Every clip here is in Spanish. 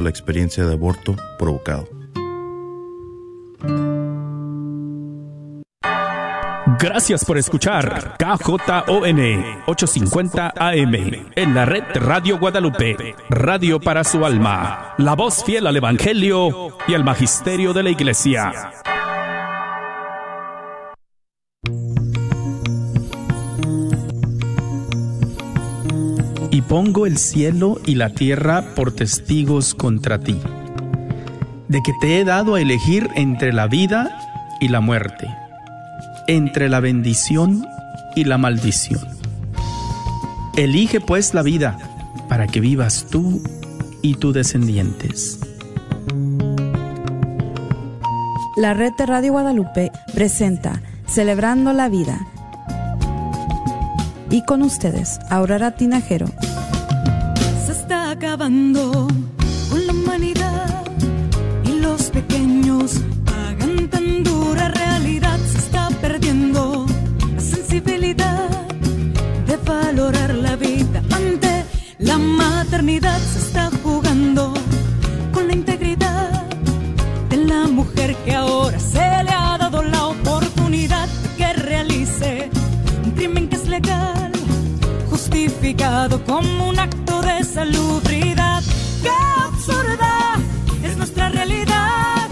la experiencia de aborto provocado. Gracias por escuchar KJON 850 AM en la red Radio Guadalupe, radio para su alma, la voz fiel al Evangelio y al Magisterio de la Iglesia. Pongo el cielo y la tierra por testigos contra ti, de que te he dado a elegir entre la vida y la muerte entre la bendición y la maldición. Elige pues la vida para que vivas tú y tus descendientes. La red de Radio Guadalupe presenta Celebrando la Vida. Y con ustedes, Aurora Tinajero. Se está acabando con la humanidad y los pequeños pagan tan dura realidad. De valorar la vida ante la maternidad. Se está jugando con la integridad de la mujer que ahora se le ha dado la oportunidad que realice un crimen que es legal justificado como un acto de salubridad qué absurda. Es nuestra realidad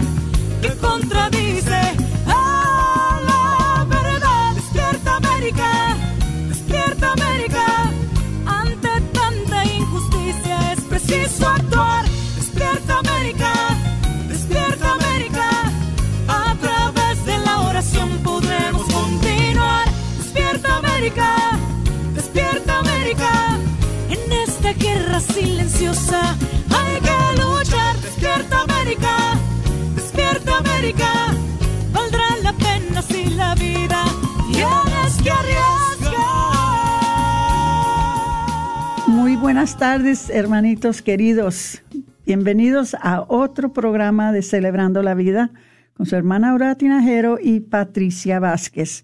que contradice despierta América, ante tanta injusticia es preciso actuar. Despierta América, despierta América, a través de la oración podremos continuar. Despierta América, despierta América, en esta guerra silenciosa Muy buenas tardes, hermanitos queridos. Bienvenidos a otro programa de Celebrando la Vida con su hermana Aura Tinajero y Patricia Vázquez.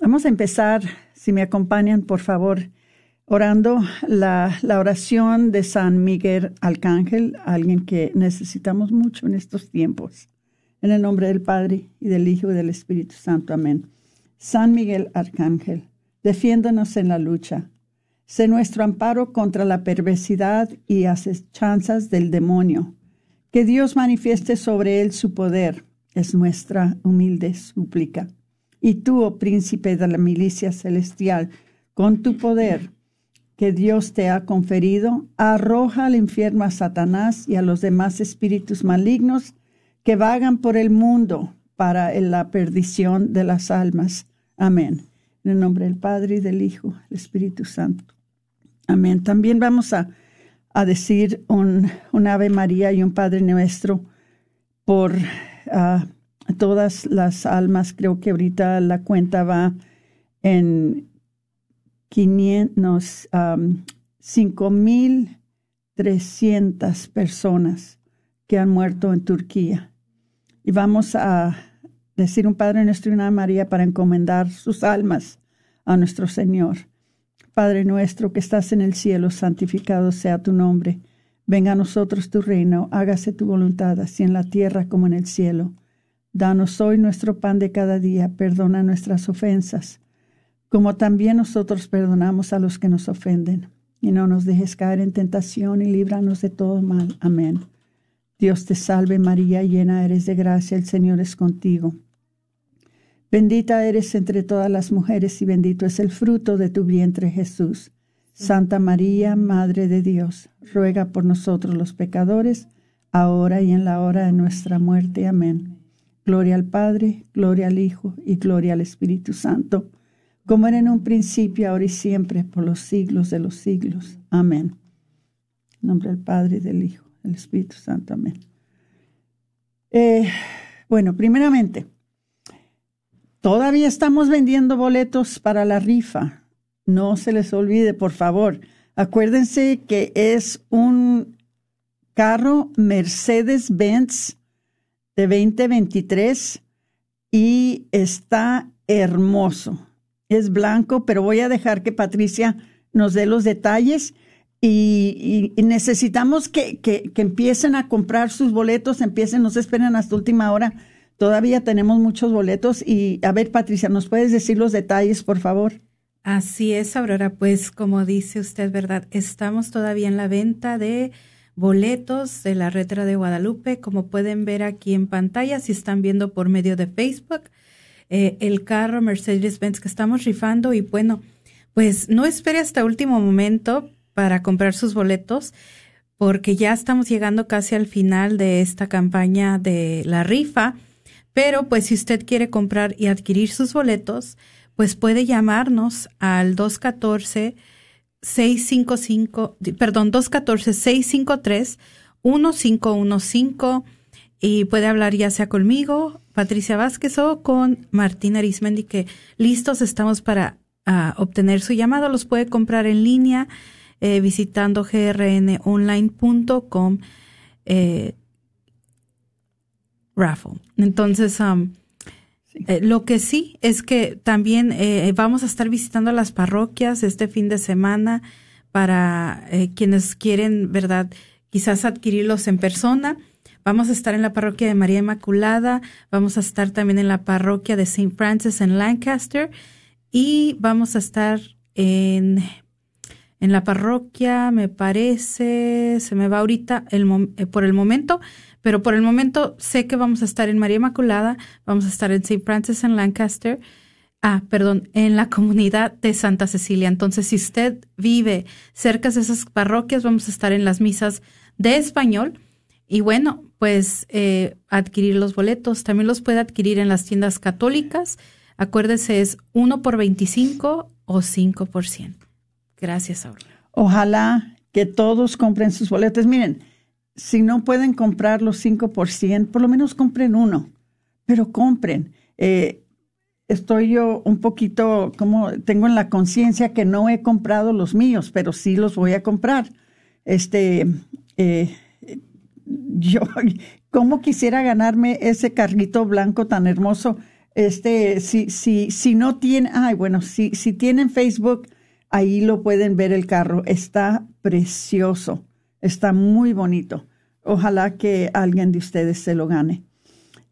Vamos a empezar, si me acompañan, por favor, orando la, la oración de San Miguel Arcángel, alguien que necesitamos mucho en estos tiempos. En el nombre del Padre y del Hijo y del Espíritu Santo. Amén. San Miguel Arcángel, defiéndonos en la lucha. Sé nuestro amparo contra la perversidad y acechanzas del demonio. Que Dios manifieste sobre él su poder, es nuestra humilde súplica. Y tú, oh príncipe de la milicia celestial, con tu poder que Dios te ha conferido, arroja al infierno a Satanás y a los demás espíritus malignos que vagan por el mundo para la perdición de las almas. Amén. En el nombre del Padre y del Hijo, del Espíritu Santo. Amén. También vamos a, decir un, Ave María y un Padre Nuestro por ah, todas las almas. Creo que ahorita la cuenta va en 500, um, 5.300 personas que han muerto en Turquía. Y vamos a decir un Padre nuestro y una María para encomendar sus almas a nuestro Señor. Padre nuestro que estás en el cielo, santificado sea tu nombre. Venga a nosotros tu reino, hágase tu voluntad, así en la tierra como en el cielo. Danos hoy nuestro pan de cada día, perdona nuestras ofensas, como también nosotros perdonamos a los que nos ofenden. Y no nos dejes caer en tentación y líbranos de todo mal. Amén. Dios te salve María, llena eres de gracia, el Señor es contigo. Bendita eres entre todas las mujeres y bendito es el fruto de tu vientre Jesús. Santa María, Madre de Dios, ruega por nosotros los pecadores, ahora y en la hora de nuestra muerte. Amén. Gloria al Padre, gloria al Hijo y gloria al Espíritu Santo, como era en un principio, ahora y siempre, por los siglos de los siglos. Amén. En nombre del Padre, del Hijo, del Espíritu Santo. Amén. Eh, bueno, primeramente, Todavía estamos vendiendo boletos para la rifa. No se les olvide, por favor. Acuérdense que es un carro Mercedes-Benz de 2023 y está hermoso. Es blanco, pero voy a dejar que Patricia nos dé los detalles. y, necesitamos que, que, que, empiecen a comprar sus boletos, empiecen, no se esperen hasta última hora. Todavía tenemos muchos boletos y a ver, Patricia, ¿nos puedes decir los detalles, por favor? Así es, Aurora, pues como dice usted, ¿verdad? Estamos todavía en la venta de boletos de la Retra de Guadalupe, como pueden ver aquí en pantalla, si están viendo por medio de Facebook, eh, el carro Mercedes-Benz que estamos rifando y bueno, pues no espere hasta último momento para comprar sus boletos, porque ya estamos llegando casi al final de esta campaña de la rifa. Pero pues si usted quiere comprar y adquirir sus boletos, pues puede llamarnos al 214 655, perdón, 214 653 1515 y puede hablar ya sea conmigo, Patricia Vázquez o con Martín Arismendi que listos estamos para ah, obtener su llamado. Los puede comprar en línea eh, visitando grnonline.com eh, raffle. Entonces, um, eh, lo que sí es que también eh, vamos a estar visitando las parroquias este fin de semana para quienes quieren, ¿verdad? Quizás adquirirlos en persona. Vamos a estar en la parroquia de María Inmaculada, vamos a estar también en la parroquia de St. Francis en Lancaster y vamos a estar en en la parroquia, me parece, se me va ahorita el, eh, por el momento, pero por el momento sé que vamos a estar en María Inmaculada, vamos a estar en St. Francis en Lancaster, ah, perdón, en la comunidad de Santa Cecilia. Entonces, si usted vive cerca de esas parroquias, vamos a estar en las misas de español. Y bueno, pues eh, adquirir los boletos. También los puede adquirir en las tiendas católicas. Acuérdese, es 1 por 25 o 5 por 100. Gracias, Aurora. Ojalá que todos compren sus boletos. Miren, si no pueden comprar los 5%, por lo menos compren uno, pero compren. Eh, estoy yo un poquito, como tengo en la conciencia que no he comprado los míos, pero sí los voy a comprar. Este, eh, yo, ¿cómo quisiera ganarme ese carrito blanco tan hermoso? Este, si, si, si no tienen, ay, bueno, si, si tienen Facebook, Ahí lo pueden ver el carro. Está precioso. Está muy bonito. Ojalá que alguien de ustedes se lo gane.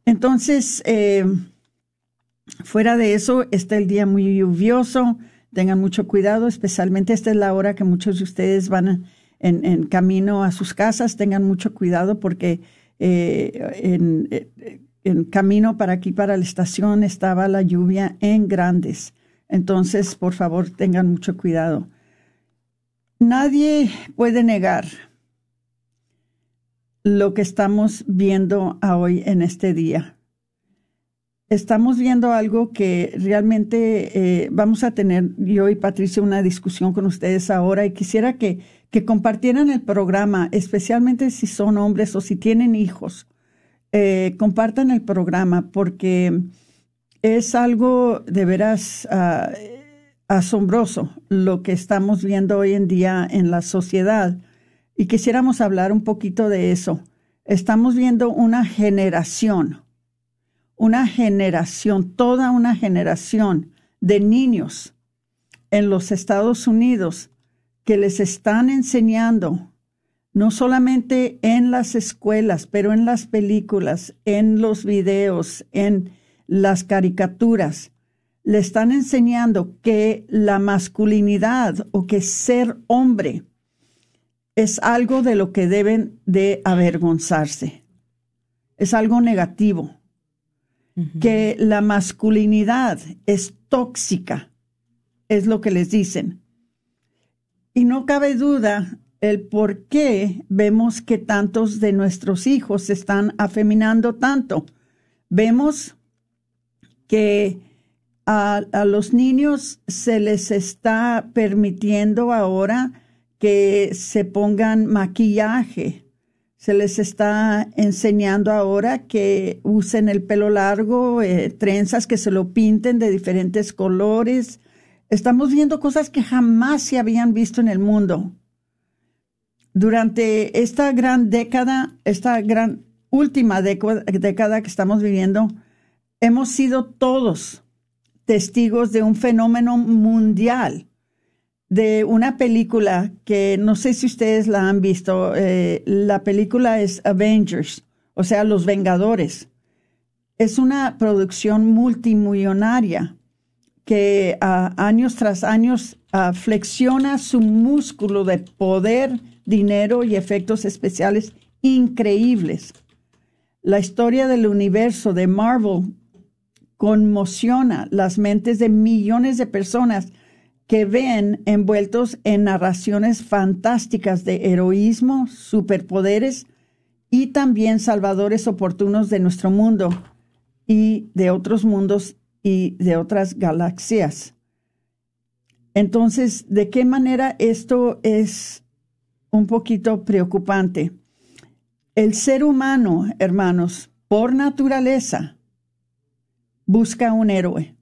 Entonces, eh, fuera de eso, está el día muy lluvioso. Tengan mucho cuidado, especialmente esta es la hora que muchos de ustedes van en, camino a sus casas. Tengan mucho cuidado porque eh, en, eh, en camino para aquí, para la estación, estaba la lluvia en grandes. Entonces, por favor, tengan mucho cuidado. Nadie puede negar lo que estamos viendo hoy en este día. Estamos viendo algo que realmente eh, vamos a tener yo y Patricia una discusión con ustedes ahora y quisiera que, que compartieran el programa, especialmente si son hombres o si tienen hijos. Eh, compartan el programa porque es algo de veras ah, asombroso lo que estamos viendo hoy en día en la sociedad y quisiéramos hablar un poquito de eso. Estamos viendo una generación, una generación, toda una generación de niños en los Estados Unidos que les están enseñando, no solamente en las escuelas, pero en las películas, en los videos, en las caricaturas le están enseñando que la masculinidad o que ser hombre es algo de lo que deben de avergonzarse. Es algo negativo. Que la masculinidad es tóxica, es lo que les dicen. Y no cabe duda el por qué vemos que tantos de nuestros hijos se están afeminando tanto. Vemos que a, los niños se les está permitiendo ahora que se pongan maquillaje. Se les está enseñando ahora que usen el pelo largo, eh, trenzas, que se lo pinten de diferentes colores. Estamos viendo cosas que jamás se habían visto en el mundo. Durante esta gran década, esta gran última década que estamos viviendo, hemos sido todos testigos de un fenómeno mundial de una película que no sé si ustedes la han visto. Eh, la película es Avengers, o sea, Los Vengadores. Es una producción multimillonaria que ah, años tras años ah, flexiona su músculo de poder, dinero y efectos especiales increíbles. La historia del universo de Marvel conmociona las mentes de millones de personas que ven envueltos en narraciones fantásticas de heroísmo, superpoderes y también salvadores oportunos de nuestro mundo y de otros mundos y de otras galaxias. Entonces, ¿de qué manera esto es un poquito preocupante? El ser humano, hermanos, por naturaleza, busca un héroe.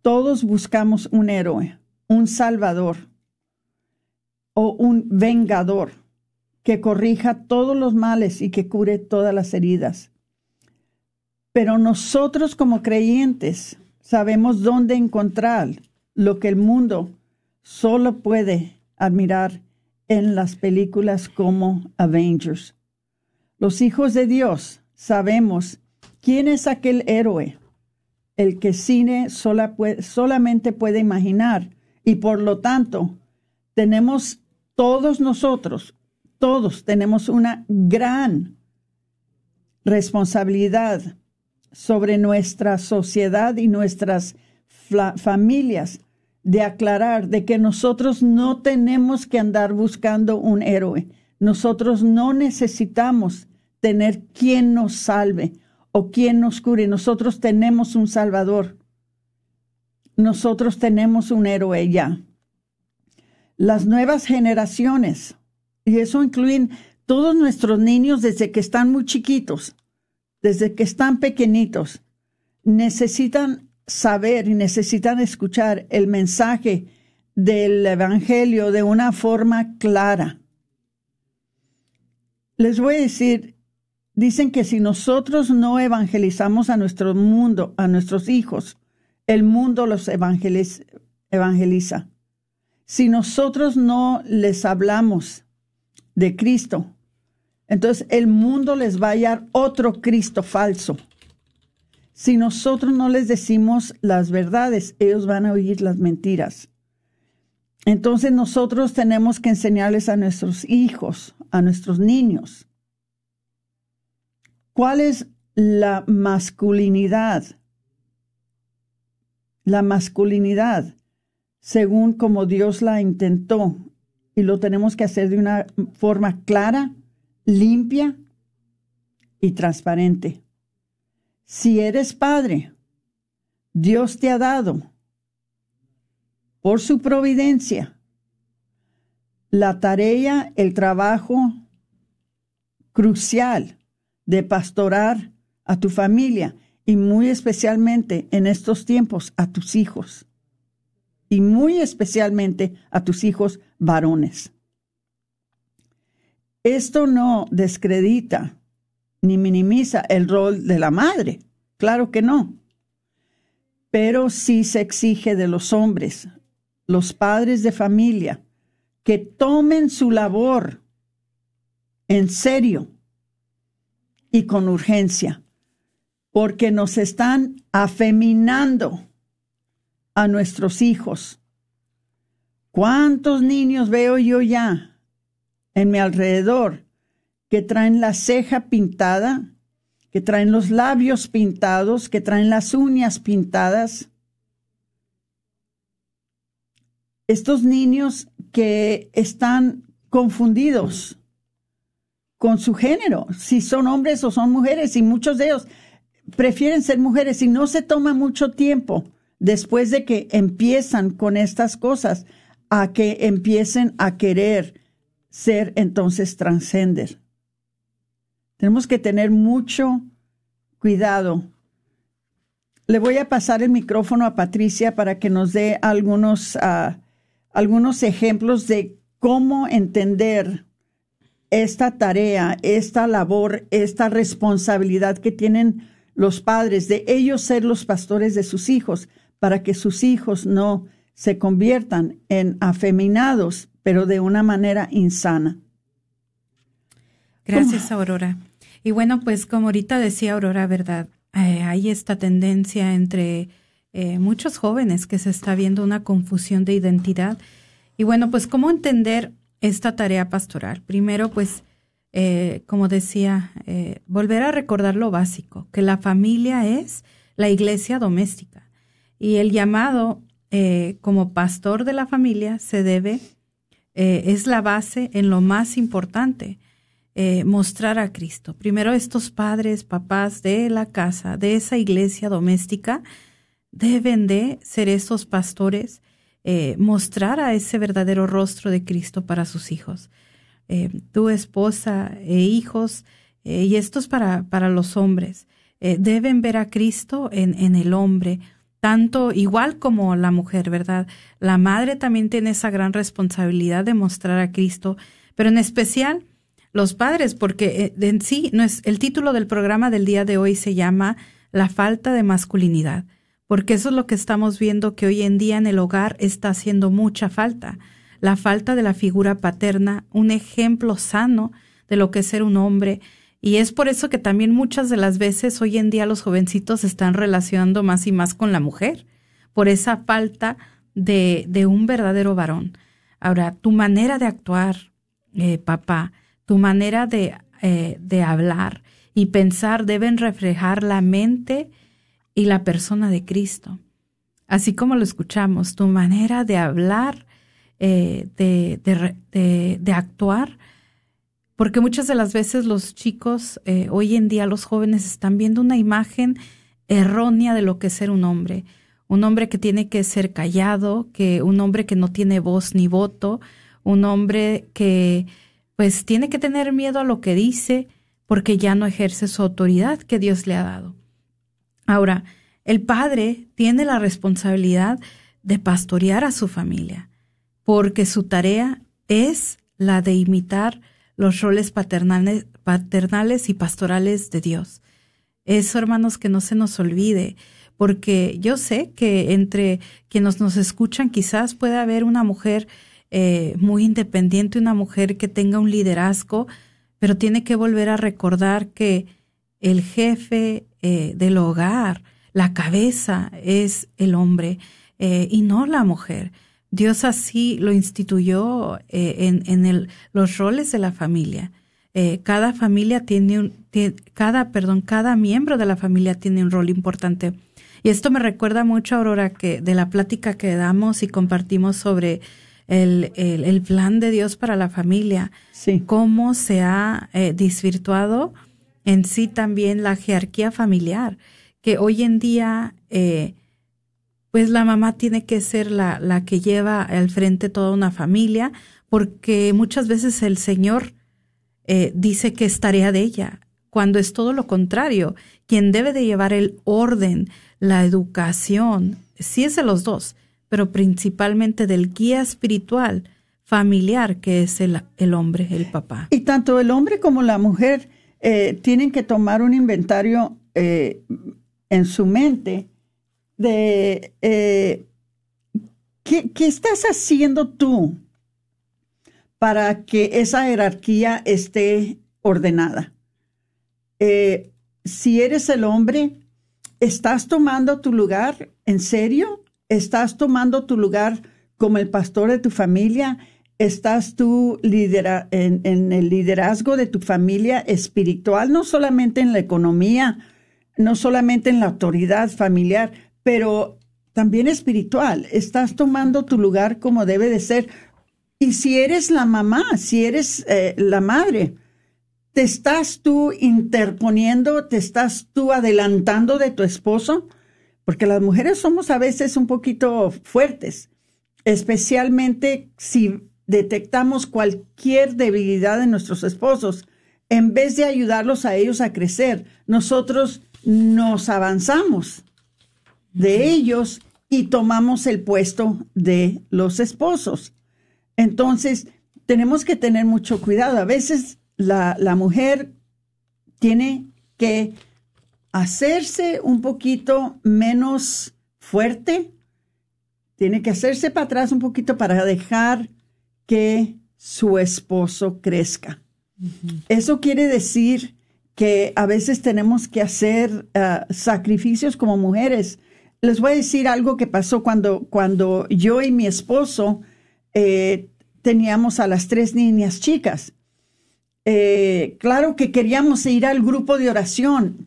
Todos buscamos un héroe, un salvador o un vengador que corrija todos los males y que cure todas las heridas. Pero nosotros como creyentes sabemos dónde encontrar lo que el mundo solo puede admirar en las películas como Avengers. Los hijos de Dios sabemos quién es aquel héroe el que cine sola solamente puede imaginar. Y por lo tanto, tenemos todos nosotros, todos tenemos una gran responsabilidad sobre nuestra sociedad y nuestras familias de aclarar de que nosotros no tenemos que andar buscando un héroe. Nosotros no necesitamos tener quien nos salve o quién nos cure. Nosotros tenemos un Salvador. Nosotros tenemos un héroe ya. Las nuevas generaciones, y eso incluyen todos nuestros niños desde que están muy chiquitos, desde que están pequeñitos, necesitan saber y necesitan escuchar el mensaje del Evangelio de una forma clara. Les voy a decir, Dicen que si nosotros no evangelizamos a nuestro mundo, a nuestros hijos, el mundo los evangeliza. Si nosotros no les hablamos de Cristo, entonces el mundo les va a hallar otro Cristo falso. Si nosotros no les decimos las verdades, ellos van a oír las mentiras. Entonces nosotros tenemos que enseñarles a nuestros hijos, a nuestros niños, ¿Cuál es la masculinidad? La masculinidad, según como Dios la intentó, y lo tenemos que hacer de una forma clara, limpia y transparente. Si eres padre, Dios te ha dado, por su providencia, la tarea, el trabajo crucial de pastorar a tu familia y muy especialmente en estos tiempos a tus hijos y muy especialmente a tus hijos varones. Esto no descredita ni minimiza el rol de la madre, claro que no, pero sí se exige de los hombres, los padres de familia, que tomen su labor en serio y con urgencia, porque nos están afeminando a nuestros hijos. ¿Cuántos niños veo yo ya en mi alrededor que traen la ceja pintada, que traen los labios pintados, que traen las uñas pintadas? Estos niños que están confundidos con su género, si son hombres o son mujeres, y muchos de ellos prefieren ser mujeres y no se toma mucho tiempo después de que empiezan con estas cosas a que empiecen a querer ser entonces transgender. Tenemos que tener mucho cuidado. Le voy a pasar el micrófono a Patricia para que nos dé algunos, ah, algunos ejemplos de cómo entender esta tarea, esta labor, esta responsabilidad que tienen los padres de ellos ser los pastores de sus hijos, para que sus hijos no se conviertan en afeminados, pero de una manera insana. Gracias, Aurora. Y bueno, pues como ahorita decía Aurora, ¿verdad? Eh, hay esta tendencia entre eh, muchos jóvenes que se está viendo una confusión de identidad. Y bueno, pues cómo entender esta tarea pastoral. Primero, pues, eh, como decía, volver a recordar lo básico, que la familia es la iglesia doméstica. Y el llamado como pastor de la familia se debe, es la base en lo más importante eh, mostrar a Cristo. Primero estos padres, papás de la casa, de esa iglesia doméstica, deben de ser esos pastores, eh, mostrar a ese verdadero rostro de Cristo para sus hijos. Eh, tu esposa e hijos, y esto es para, para los hombres, deben ver a Cristo en, en el hombre, tanto igual como la mujer, ¿verdad? La madre también tiene esa gran responsabilidad de mostrar a Cristo, pero en especial los padres, porque eh, en sí no es, el título del programa del día de hoy se llama La falta de masculinidad, porque eso es lo que estamos viendo que hoy en día en el hogar está haciendo mucha falta. La falta de la figura paterna, un ejemplo sano de lo que es ser un hombre. Y es por eso que también muchas de las veces hoy en día los jovencitos se están relacionando más y más con la mujer, por esa falta de, un verdadero varón. Ahora, tu manera de actuar, eh, papá, tu manera de, eh, de hablar y pensar deben reflejar la mente y la persona de Cristo. Así como lo escuchamos, tu manera de hablar, eh, de, actuar, porque muchas de las veces los chicos, eh, hoy en día los jóvenes, están viendo una imagen errónea de lo que es ser un hombre. Un hombre que tiene que ser callado, que un hombre que no tiene voz ni voto, un hombre que pues tiene que tener miedo a lo que dice porque ya no ejerce su autoridad que Dios le ha dado. Ahora, el padre tiene la responsabilidad de pastorear a su familia, porque su tarea es la de imitar los roles paternales, paternales y pastorales de Dios. Eso, hermanos, que no se nos olvide, porque yo sé que entre quienes nos escuchan quizás puede haber una mujer eh, muy independiente, una mujer que tenga un liderazgo, pero tiene que volver a recordar que el jefe eh, del hogar, la cabeza es el hombre eh, y no la mujer. Dios así lo instituyó en, en el, los roles de la familia. cada familia tiene un, cada, perdón, cada miembro de la familia tiene un rol importante. Y esto me recuerda mucho, Aurora, que de la plática que damos y compartimos sobre el, el, plan de Dios para la familia, sí. cómo se ha eh, desvirtuado en sí también la jerarquía familiar, que hoy en día, eh, pues la mamá tiene que ser la, la que lleva al frente toda una familia, porque muchas veces el Señor eh, dice que es tarea de ella, cuando es todo lo contrario. Quien debe de llevar el orden, la educación, sí es de los dos, pero principalmente del guía espiritual familiar que es el, el hombre, el papá. Y tanto el hombre como la mujer eh, tienen que tomar un inventario eh, en su mente de eh, ¿qué, ¿qué, estás haciendo tú para que esa jerarquía esté ordenada. si eres el hombre, ¿estás tomando tu lugar en serio? ¿Estás tomando tu lugar como el pastor de tu familia? ¿Estás tú lidera en, el liderazgo de tu familia espiritual, no solamente en la economía, no solamente en la autoridad familiar, pero también espiritual? ¿Estás tomando tu lugar como debe de ser? Y si eres la mamá, si eres eh, la madre, ¿te estás tú interponiendo, te estás tú adelantando de tu esposo? porque las mujeres somos a veces un poquito fuertes, especialmente si detectamos cualquier debilidad en nuestros esposos. En vez de ayudarlos a ellos a crecer, nosotros nos avanzamos de ellos y tomamos el puesto de los esposos. Entonces, tenemos que tener mucho cuidado. A veces la, la mujer tiene que hacerse un poquito menos fuerte, tiene que hacerse para atrás un poquito para dejar que su esposo crezca. Eso quiere decir que a veces tenemos que hacer ah, sacrificios como mujeres. Les voy a decir algo que pasó cuando, cuando yo y mi esposo eh, teníamos a las tres niñas chicas. Eh, claro que queríamos ir al grupo de oración.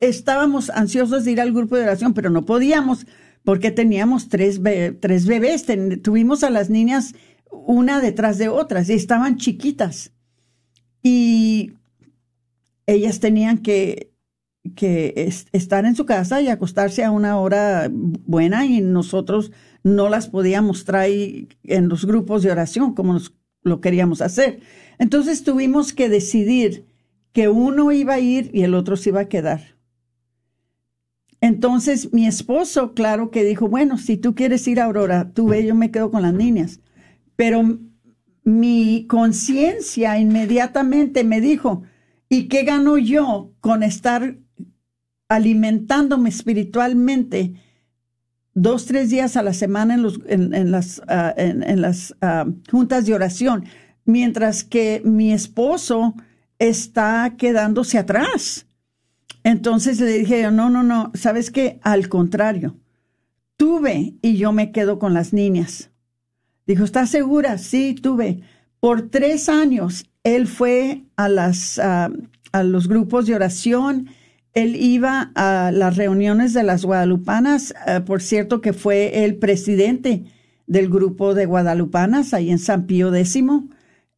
Estábamos ansiosos de ir al grupo de oración, pero no podíamos porque teníamos tres, tres bebés. tuvimos a las niñas una detrás de otras y estaban chiquitas. Y ellas tenían que, que estar en su casa y acostarse a una hora buena y nosotros no las podíamos traer en los grupos de oración como lo queríamos hacer. Entonces tuvimos que decidir que uno iba a ir y el otro se iba a quedar. Entonces mi esposo, claro que dijo, bueno, si tú quieres ir a Aurora, tú ve, yo me quedo con las niñas. Pero mi conciencia inmediatamente me dijo, ¿y qué gano yo con estar alimentándome espiritualmente dos, tres días a la semana en, los, en, las, ah, en, las ah, juntas de oración, mientras que mi esposo está quedándose atrás? Entonces le dije, no, no, no, ¿sabes qué? Al contrario, tuve y yo me quedo con las niñas. Dijo, ¿estás segura? Sí, tuve. Por tres años él fue a, las, a los grupos de oración, él iba a las reuniones de las guadalupanas, eh, por cierto que fue el presidente del grupo de guadalupanas ahí en San Pío X.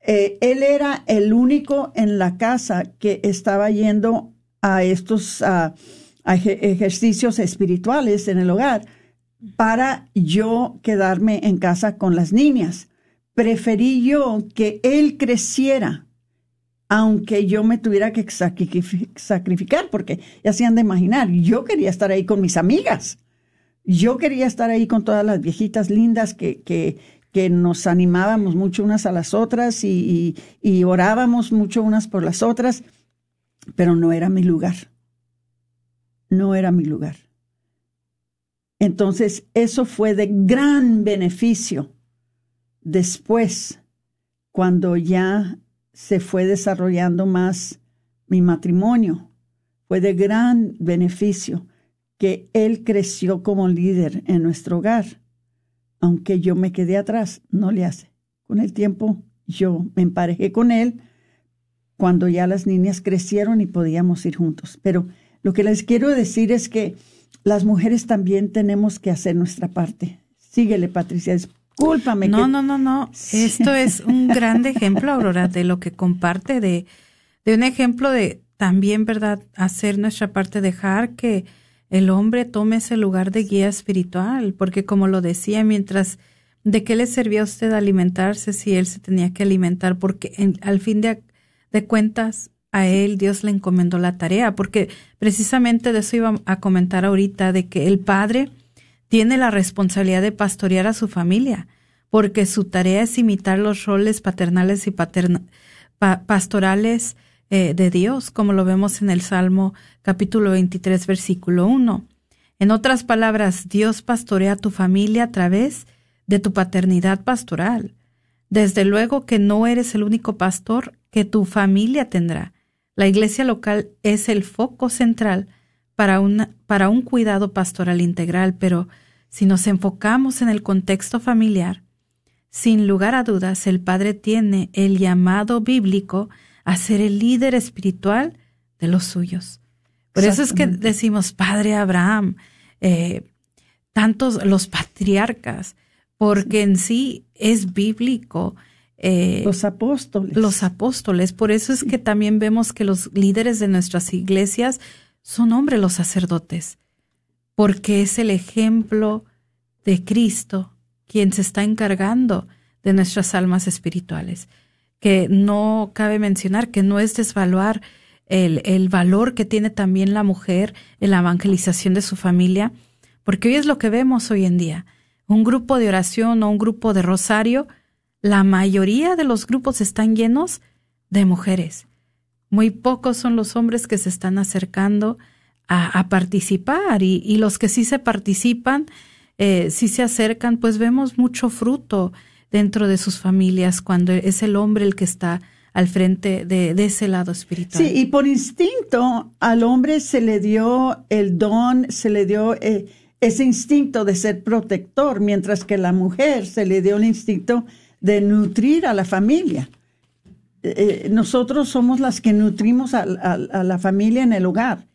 Eh, él era el único en la casa que estaba yendo a estos ejercicios espirituales en el hogar para yo quedarme en casa con las niñas. Preferí yo que él creciera, aunque yo me tuviera que sacrificar, porque ya se han de imaginar, yo quería estar ahí con mis amigas. Yo quería estar ahí con todas las viejitas lindas que, que, nos animábamos mucho unas a las otras y, y orábamos mucho unas por las otras pero no era mi lugar. No era mi lugar. Entonces, eso fue de gran beneficio después, cuando ya se fue desarrollando más mi matrimonio. Fue de gran beneficio que él creció como líder en nuestro hogar. Aunque yo me quedé atrás, no le hace. Con el tiempo yo me emparejé con él cuando ya las niñas crecieron y podíamos ir juntos. Pero lo que les quiero decir es que las mujeres también tenemos que hacer nuestra parte. Síguele, Patricia, discúlpame. No, no, no, no. Esto es un gran ejemplo, Aurora, de lo que comparte, de, de un ejemplo de también, ¿verdad?, hacer nuestra parte, dejar que el hombre tome ese lugar de guía espiritual, porque como lo decía, mientras ¿de qué le servía a usted alimentarse si él se tenía que alimentar? Porque al fin de, de cuentas, a él Dios le encomendó la tarea, porque precisamente de eso iba a comentar ahorita, de que el padre tiene la responsabilidad de pastorear a su familia, porque su tarea es imitar los roles paternales y pastorales eh, de Dios, como lo vemos en el Salmo capítulo 23, versículo 1. En otras palabras, Dios pastorea a tu familia a través de tu paternidad pastoral. Desde luego que no eres el único pastor que tu familia tendrá. La iglesia local es el foco central para, para un cuidado pastoral integral, pero si nos enfocamos en el contexto familiar, sin lugar a dudas, el Padre tiene el llamado bíblico a ser el líder espiritual de los suyos. Por eso es que decimos Padre Abraham, eh, tantos los patriarcas, porque en sí es bíblico eh, los apóstoles. Los apóstoles. Por eso es que también vemos que los líderes de nuestras iglesias son hombres los sacerdotes, porque es el ejemplo de Cristo quien se está encargando de nuestras almas espirituales. Que no cabe mencionar que no es desvaluar el, el valor que tiene también la mujer en la evangelización de su familia, porque hoy es lo que vemos hoy en día. Un grupo de oración o un grupo de rosario la mayoría de los grupos están llenos de mujeres. Muy pocos son los hombres que se están acercando a, participar y, los que sí se participan eh, si se acercan, pues vemos mucho fruto dentro de sus familias cuando es el hombre el que está al frente de, ese lado espiritual. Sí, y por instinto al hombre se le dio el don, se le dio eh, ese instinto de ser protector, mientras que la mujer se le dio el instinto de nutrir a la familia. Eh, nosotros somos las que nutrimos a, la familia en el hogar,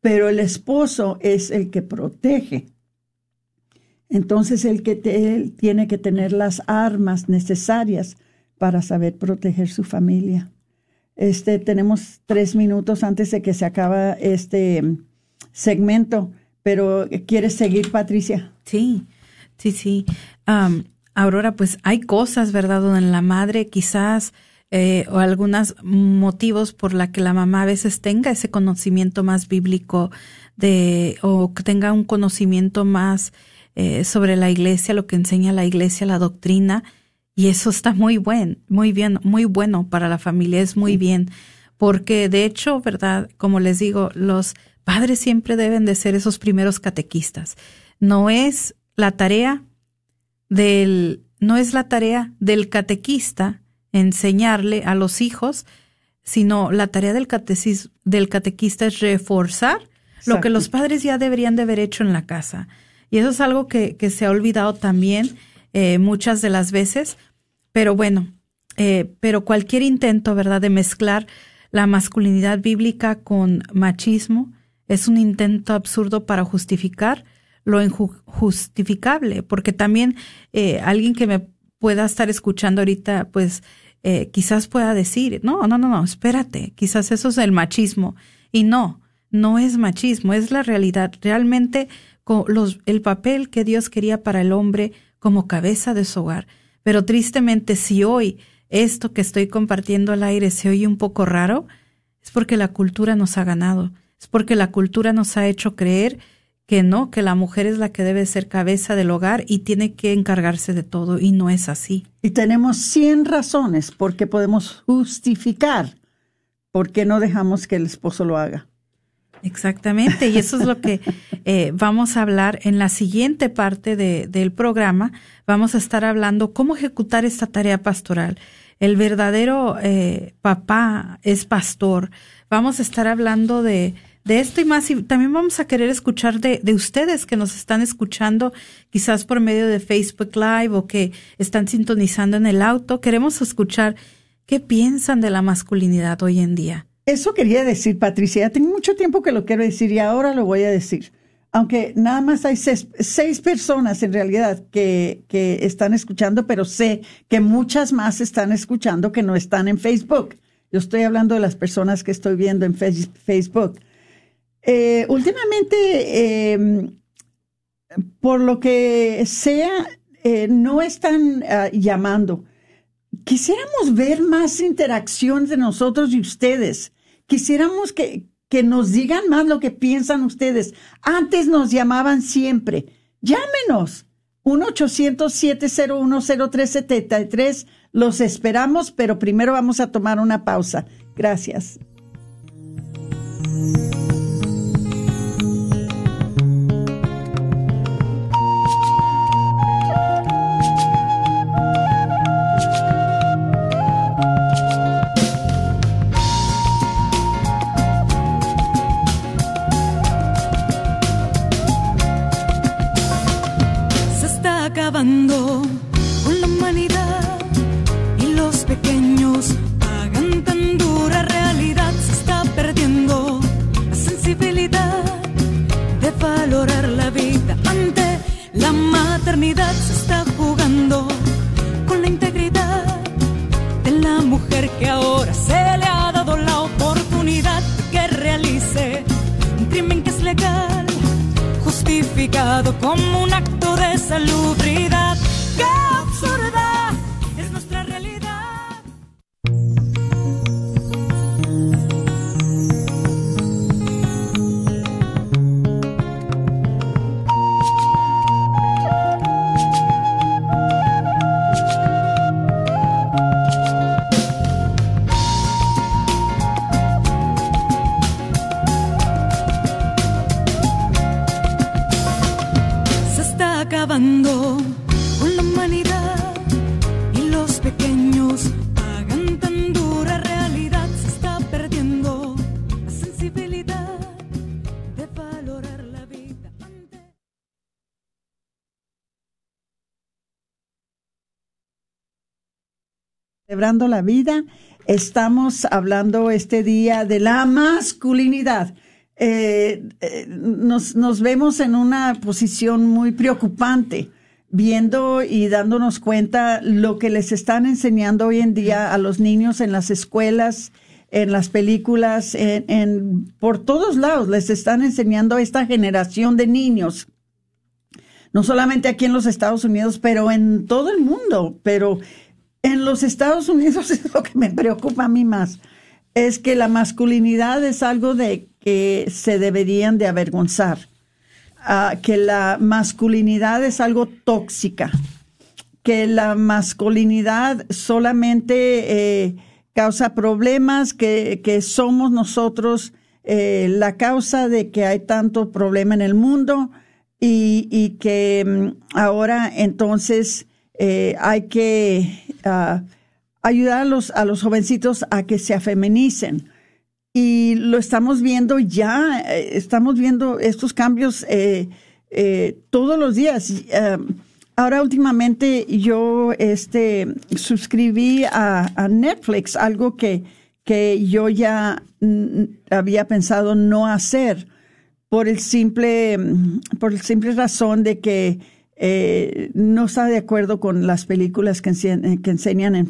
pero el esposo es el que protege. Entonces el que él tiene que tener las armas necesarias para saber proteger su familia. Este, tenemos tres minutos antes de que se acabe este segmento, pero ¿quieres seguir, Patricia? Sí, sí, sí. Aurora, pues hay cosas, ¿verdad? Donde la madre quizás eh, o algunos motivos por la que la mamá a veces tenga ese conocimiento más bíblico de o tenga un conocimiento más eh, sobre la iglesia, lo que enseña la iglesia, la doctrina, y eso está muy buen, muy bien, muy bueno para la familia, es muy bien, porque de hecho, verdad, como les digo, los padres siempre deben de ser esos primeros catequistas. No es la tarea del, no es la tarea del catequista enseñarle a los hijos, sino la tarea del, del catequista es reforzar lo que los padres ya deberían de haber hecho en la casa. Y eso es algo que, que se ha olvidado también eh, muchas de las veces. Pero bueno, eh, pero cualquier intento, ¿verdad?, de mezclar la masculinidad bíblica con machismo es un intento absurdo para justificar lo injustificable, porque también eh, alguien que me pueda estar escuchando ahorita, pues eh, quizás pueda decir, no, no, no, no, espérate, quizás eso es el machismo. Y no, no es machismo, es la realidad. Realmente los, el papel que Dios quería para el hombre como cabeza de su hogar. Pero tristemente, si hoy esto que estoy compartiendo al aire se oye un poco raro, es porque la cultura nos ha ganado, es porque la cultura nos ha hecho creer que no, que la mujer es la que debe ser cabeza del hogar y tiene que encargarse de todo, y no es así. Y tenemos 100 razones por qué podemos justificar por qué no dejamos que el esposo lo haga. Exactamente, y eso es lo que eh, vamos a hablar en la siguiente parte de, del programa. Vamos a estar hablando cómo ejecutar esta tarea pastoral. El verdadero eh, papá es pastor. Vamos a estar hablando de, de esto y más, y también vamos a querer escuchar de, de ustedes que nos están escuchando, quizás por medio de Facebook Live o que están sintonizando en el auto. Queremos escuchar qué piensan de la masculinidad hoy en día. Eso quería decir, Patricia. Tengo mucho tiempo que lo quiero decir y ahora lo voy a decir. Aunque nada más hay seis, personas en realidad que, que, están escuchando, pero sé que muchas más están escuchando que no están en Facebook. Yo estoy hablando de las personas que estoy viendo en Facebook. Eh, últimamente, em, por lo que sea, eh, no están ah, llamando. Quisiéramos ver más interacción de nosotros y ustedes. Quisiéramos que, que nos digan más lo que piensan ustedes. Antes nos llamaban siempre. Llámenos. 1-800-701-0373. Los esperamos, pero primero vamos a tomar una pausa. Gracias. Celebrando la vida, estamos hablando este día de la masculinidad. Eh, eh, nos, nos vemos en una posición muy preocupante viendo y dándonos cuenta lo que les están enseñando hoy en día a los niños en las escuelas, en las películas, en, por todos lados les están enseñando a esta generación de niños. No solamente aquí en los Estados Unidos, pero en todo el mundo. Pero en los Estados Unidos es lo que me preocupa a mí más. Es que la masculinidad es algo de que se deberían de avergonzar. Que la masculinidad es algo tóxica, que la masculinidad solamente eh, causa problemas, que, que somos nosotros eh, la causa de que hay tanto problema en el mundo y, y que mm, ahora entonces eh, hay que ah, ayudar a los, a los jovencitos a que se afeminicen y lo estamos viendo ya, eh, estamos viendo estos cambios eh, todos los días. Ahora últimamente yo este, suscribí a, a Netflix, algo que, que yo ya había pensado no hacer por el simple, mm, por el simple razón de que eh, no está de acuerdo con las películas que, ense- que enseñan en,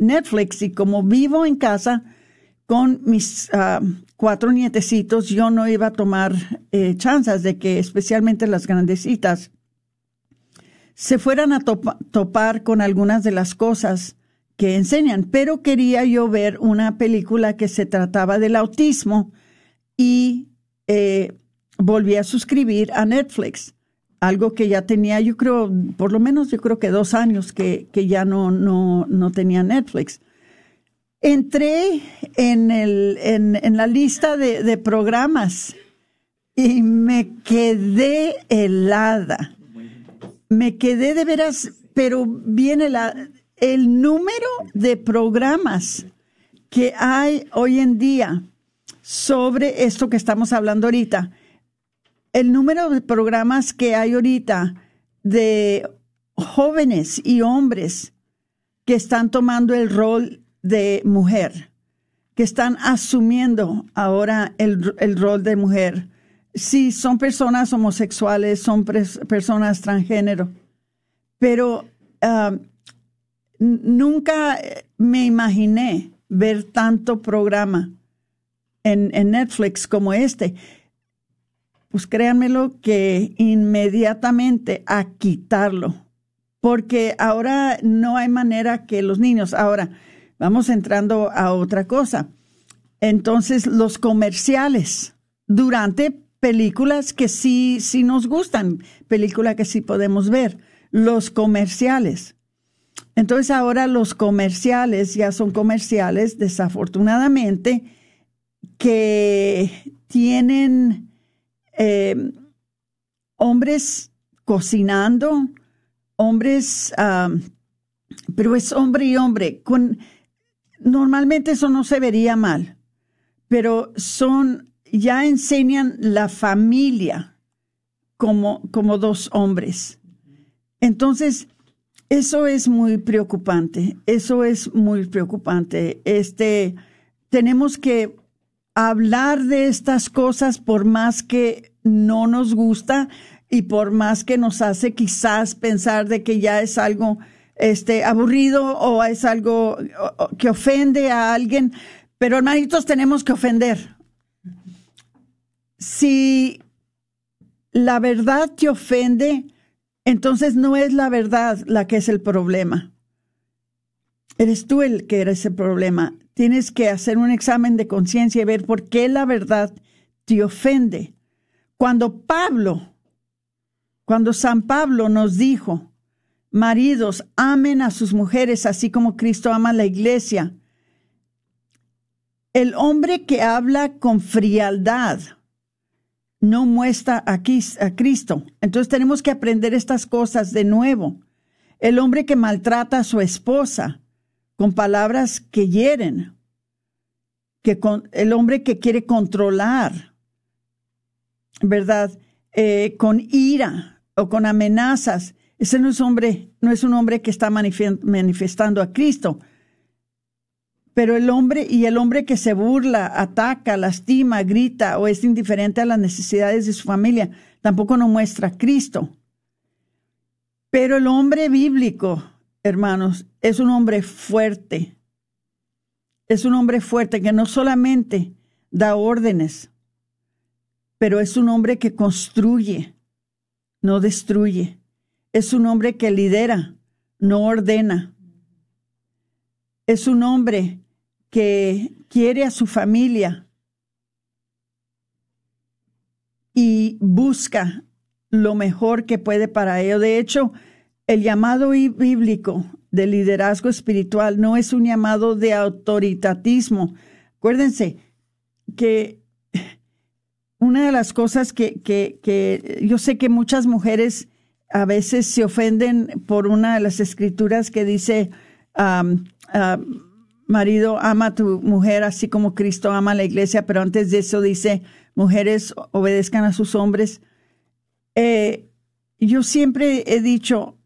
Netflix y como vivo en casa, con mis ah, cuatro nietecitos, yo no iba a tomar eh, chances de que, especialmente las grandecitas, se fueran a topa- topar con algunas de las cosas que enseñan. Pero quería yo ver una película que se trataba del autismo y eh, volví a suscribir a Netflix. Algo que ya tenía, yo creo, por lo menos yo creo que dos años que, que ya no, no, no tenía Netflix entré en, el, en, en la lista de, de programas y me quedé helada. Me quedé de veras, pero viene la, el número de programas que hay hoy en día sobre esto que estamos hablando ahorita. El número de programas que hay ahorita de jóvenes y hombres que están tomando el rol de mujer, que están asumiendo ahora el, el rol de mujer. Sí, son personas homosexuales, son personas transgénero, pero ah, nunca me imaginé ver tanto programa en, en Netflix como este. Pues créanmelo que inmediatamente a quitarlo, porque ahora no hay manera que los niños, ahora vamos entrando a otra cosa. Entonces, los comerciales durante películas que sí, sí nos gustan, películas que sí podemos ver, los comerciales. Entonces, ahora los comerciales ya son comerciales, desafortunadamente, que tienen eh, hombres cocinando, hombres, ah, pero es hombre y hombre, con normalmente eso no se vería mal, pero son, ya enseñan la familia como, como dos hombres. Entonces, eso es muy preocupante, eso es muy preocupante. Este, tenemos que hablar de estas cosas por más que no nos gusta y por más que nos hace quizás pensar de que ya es algo este, aburrido o es algo que ofende a alguien, pero hermanitos tenemos que ofender. Si la verdad te ofende, entonces no es la verdad la que es el problema. Eres tú el que eres el problema. Tienes que hacer un examen de conciencia y ver por qué la verdad te ofende. Cuando Pablo, cuando San Pablo nos dijo, maridos, amen a sus mujeres así como Cristo ama a la iglesia, el hombre que habla con frialdad no muestra a Cristo. Entonces tenemos que aprender estas cosas de nuevo. El hombre que maltrata a su esposa con palabras que hieren, que con, el hombre que quiere controlar, ¿verdad? Eh, con ira o con amenazas, ese no es hombre, no es un hombre que está manifestando a Cristo. Pero el hombre y el hombre que se burla, ataca, lastima, grita o es indiferente a las necesidades de su familia, tampoco no muestra a Cristo. Pero el hombre bíblico, hermanos, es un hombre fuerte. Es un hombre fuerte que no solamente da órdenes, pero es un hombre que construye, no destruye. Es un hombre que lidera, no ordena. Es un hombre que quiere a su familia y busca lo mejor que puede para ello. De hecho, el llamado bíblico de liderazgo espiritual no es un llamado de autoritatismo. Acuérdense que una de las cosas que, que, yo sé que muchas mujeres a veces se ofenden por una de las escrituras que dice, marido, ama a tu mujer así como Cristo ama a la iglesia, pero antes de eso dice, mujeres obedezcan a sus hombres. Eh, yo siempre he dicho,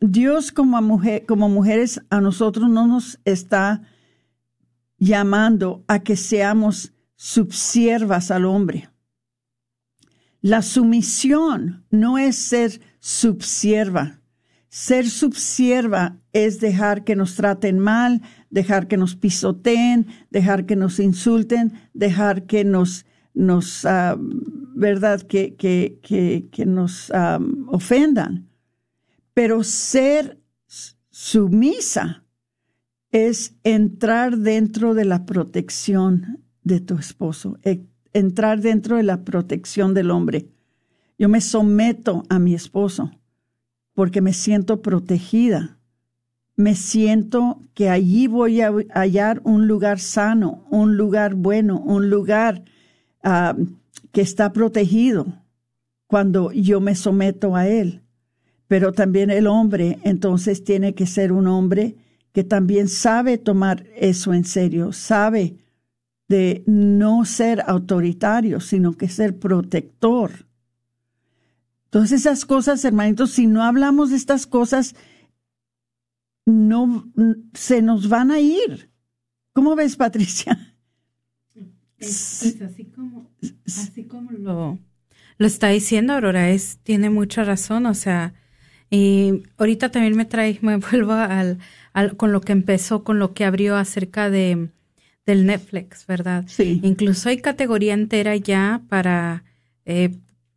Dios como, mujer, como mujeres a nosotros no nos está llamando a que seamos subsiervas al hombre. La sumisión no es ser subsierva. Ser subsierva es dejar que nos traten mal, dejar que nos pisoteen, dejar que nos insulten, dejar que nos, ah, verdad, que, nos ah, ofendan. Pero ser sumisa es entrar dentro de la protección de tu esposo, e, entrar dentro de la protección del hombre. Yo me someto a mi esposo porque me siento protegida. Me siento que allí voy a hallar un lugar sano, un lugar bueno, un lugar ah, que está protegido cuando yo me someto a él. Pero también el hombre entonces tiene que ser un hombre que también sabe tomar eso en serio, sabe de no ser autoritario, sino que ser protector Todas esas cosas, hermanitos, si no hablamos de estas cosas, no se nos van a ir. ¿Cómo ves, Patricia? Es, así como, así como lo, lo está diciendo Aurora, es, tiene mucha razón, o sea, y ahorita también me trae, me vuelvo al, al, con lo que empezó, con lo que abrió acerca de del Netflix, ¿verdad? Sí. Incluso hay categoría entera ya para eh,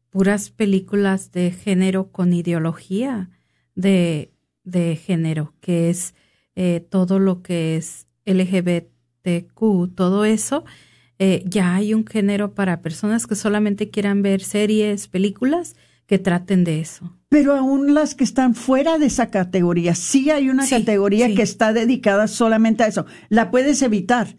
puras películas de género con ideología de, de género, que es eh, todo lo que es LGBTQ, todo eso. Eh, ya hay un género para personas que solamente quieran ver series, películas que traten de eso. Pero aún las que están fuera de esa categoría, sí hay una categoría que está dedicada solamente a eso. La puedes evitar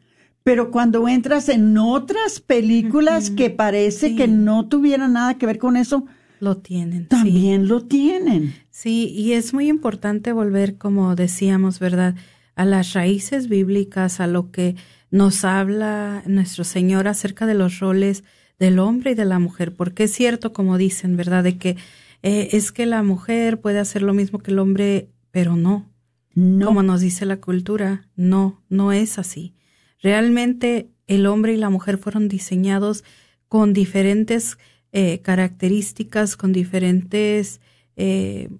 pero cuando entras en otras películas que parece que no tuvieran nada que ver con eso, lo tienen. También lo tienen. Sí, y es muy importante volver, como decíamos, ¿verdad? A las raíces bíblicas, a lo que nos habla nuestro Señor acerca de los roles del hombre y de la mujer, porque es cierto, como dicen, ¿verdad? De que eh, es que la mujer puede hacer lo mismo que el hombre, pero no. No. Como nos dice la cultura, no, no es así. Realmente el hombre y la mujer fueron diseñados con diferentes eh, características, con diferentes, eh,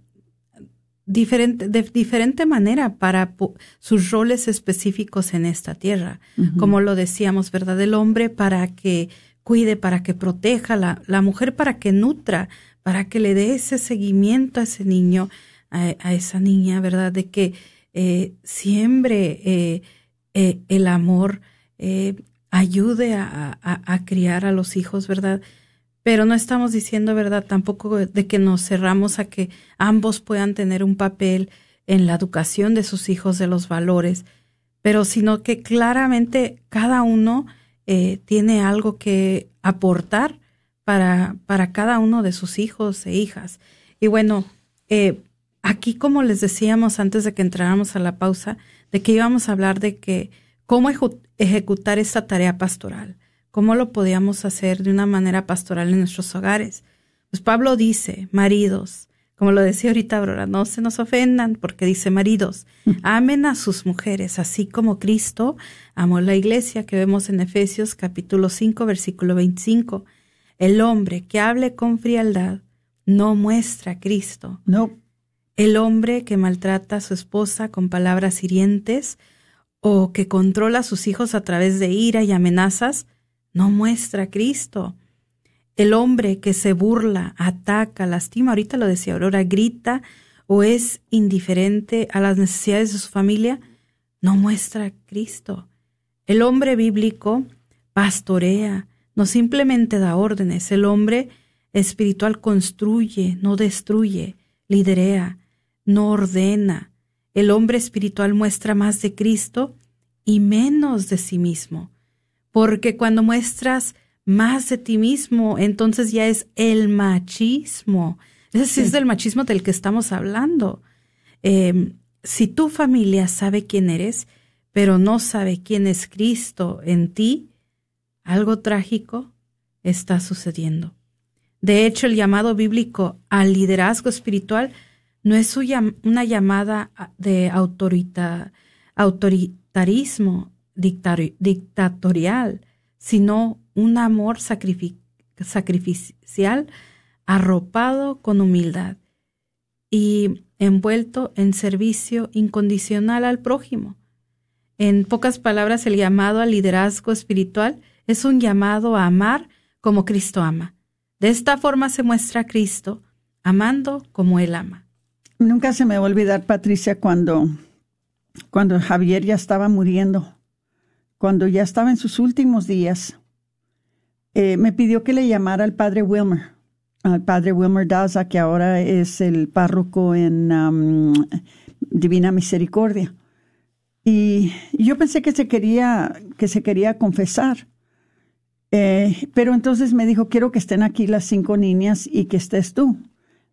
diferente, de diferente manera para sus roles específicos en esta tierra. Como lo decíamos, ¿verdad? El hombre para que cuide, para que proteja, la, la mujer para que nutra, para que le dé ese seguimiento a ese niño, a, esa niña, ¿verdad? De que eh, siempre eh, eh, el amor ayude a, a, criar a los hijos, ¿verdad? Pero no estamos diciendo, ¿verdad? Tampoco de que nos cerramos a que ambos puedan tener un papel en la educación de sus hijos de los valores, pero sino que claramente cada uno tiene algo que aportar para, para cada uno de sus hijos e hijas. Y bueno, eh, aquí como les decíamos antes de que entráramos a la pausa, de que íbamos a hablar de que cómo ejecutar esta tarea pastoral, cómo lo podíamos hacer de una manera pastoral en nuestros hogares. Pues Pablo dice, maridos, como lo decía ahorita Aurora, no se nos ofendan porque dice maridos, amen a sus mujeres, así como Cristo amó la iglesia que vemos en Efesios capítulo 5 versículo 25. El hombre que hable con frialdad no muestra a Cristo. No. El hombre que maltrata a su esposa con palabras hirientes o que controla a sus hijos a través de ira y amenazas, no muestra a Cristo. El hombre que se burla, ataca, lastima, ahorita lo decía Aurora, grita o es indiferente a las necesidades de su familia, no muestra a Cristo. El hombre bíblico pastorea, no simplemente da órdenes, el hombre espiritual construye, no destruye, liderea, no ordena. El hombre espiritual muestra más de Cristo y menos de sí mismo, porque cuando muestras más de ti mismo, entonces ya es el machismo. Ese es del machismo del que estamos hablando. Em, si tu familia sabe quién eres, pero no sabe quién es Cristo en ti, algo trágico está sucediendo. De hecho, el llamado bíblico al liderazgo espiritual no es una llamada de autoritarismo dictatorial, sino un amor sacrificial arropado con humildad y envuelto en servicio incondicional al prójimo. En pocas palabras, el llamado al liderazgo espiritual es un llamado a amar como Cristo ama. De esta forma se muestra Cristo amando como Él ama. Nunca se me va a olvidar, Patricia, cuando, cuando Javier ya estaba muriendo, cuando ya estaba en sus últimos días, eh, me pidió que le llamara al padre Wilmer, al padre Wilmer Daza, que ahora es el párroco en um, Divina Misericordia. Y yo pensé que se quería, que se quería confesar. Eh, pero entonces me dijo, quiero que estén aquí las cinco niñas y que estés tú.